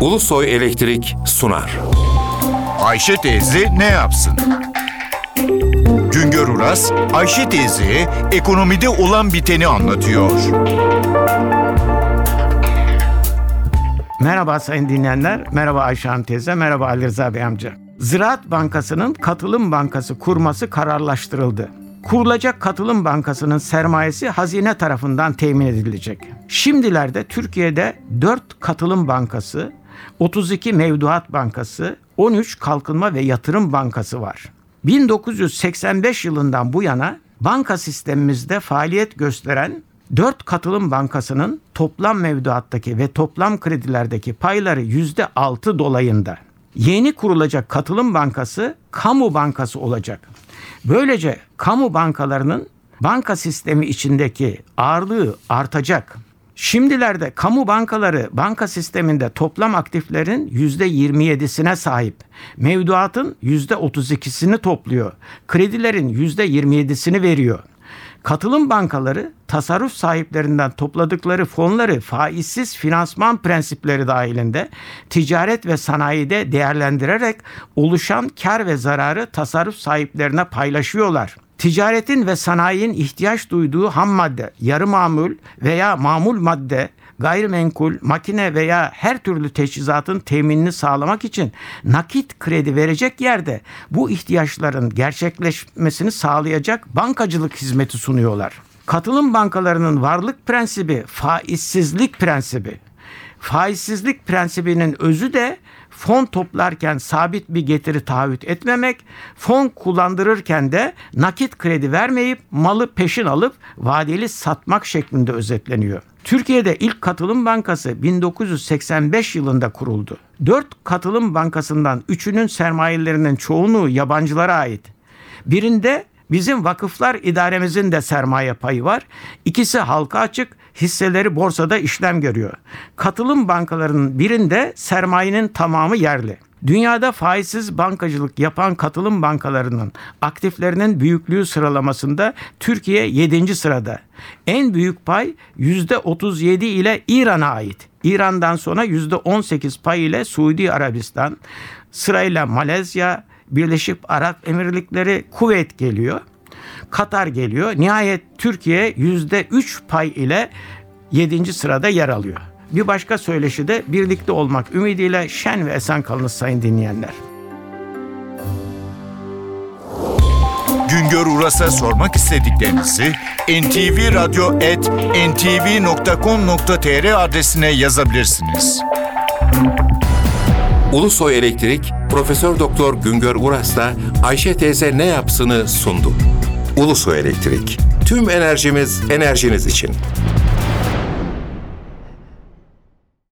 Ulusoy Elektrik sunar. Ayşe teyze ne yapsın? Güngör Uras, Ayşe teyze ekonomide olan biteni anlatıyor. Merhaba sayın dinleyenler, merhaba Ayşe Hanım teyze, merhaba Ali Rıza Bey amca. Ziraat Bankası'nın Katılım Bankası kurması kararlaştırıldı. Kurulacak Katılım Bankası'nın sermayesi hazine tarafından temin edilecek. Şimdilerde Türkiye'de 4 Katılım Bankası, 32 Mevduat Bankası, 13 Kalkınma ve Yatırım Bankası var. 1985 yılından bu yana banka sistemimizde faaliyet gösteren 4 katılım bankasının toplam mevduattaki ve toplam kredilerdeki payları %6 dolayında. Yeni kurulacak katılım bankası kamu bankası olacak. Böylece kamu bankalarının banka sistemi içindeki ağırlığı artacak. Şimdilerde kamu bankaları banka sisteminde toplam aktiflerin %27'sine sahip. Mevduatın %32'sini topluyor. Kredilerin %27'sini veriyor. Katılım bankaları tasarruf sahiplerinden topladıkları fonları faizsiz finansman prensipleri dahilinde ticaret ve sanayide değerlendirerek oluşan kar ve zararı tasarruf sahiplerine paylaşıyorlar. Ticaretin ve sanayinin ihtiyaç duyduğu ham madde, yarı mamul veya mamul madde, gayrimenkul, makine veya her türlü teçhizatın teminini sağlamak için nakit kredi verecek yerde bu ihtiyaçların gerçekleşmesini sağlayacak bankacılık hizmeti sunuyorlar. Katılım bankalarının varlık prensibi faizsizlik prensibi. Faizsizlik prensibinin özü de fon toplarken sabit bir getiri taahhüt etmemek, fon kullandırırken de nakit kredi vermeyip malı peşin alıp vadeli satmak şeklinde özetleniyor. Türkiye'de ilk katılım bankası 1985 yılında kuruldu. Dört katılım bankasından üçünün sermayelerinin çoğunluğu yabancılara ait. Birinde bizim vakıflar idaremizin de sermaye payı var. İkisi halka açık, hisseleri borsada işlem görüyor. Katılım bankalarının birinde sermayenin tamamı yerli. Dünyada faizsiz bankacılık yapan katılım bankalarının aktiflerinin büyüklüğü sıralamasında Türkiye 7. sırada. En büyük pay %37 ile İran'a ait. İran'dan sonra %18 pay ile Suudi Arabistan, sırayla Malezya, Birleşik Arap Emirlikleri, Kuveyt geliyor. Katar geliyor. Nihayet Türkiye %3 pay ile 7. sırada yer alıyor. Bir başka söyleşi de birlikte olmak ümidiyle şen ve esen kalınız sayın dinleyenler. Güngör Uras'a sormak istediklerinizi ntvradio.ntv.com.tr adresine yazabilirsiniz. Ulusoy Elektrik Profesör Doktor Güngör Uras'la Ayşe teyze ne yapsını sundu. Ulusoy Elektrik. Tüm enerjimiz enerjiniz için.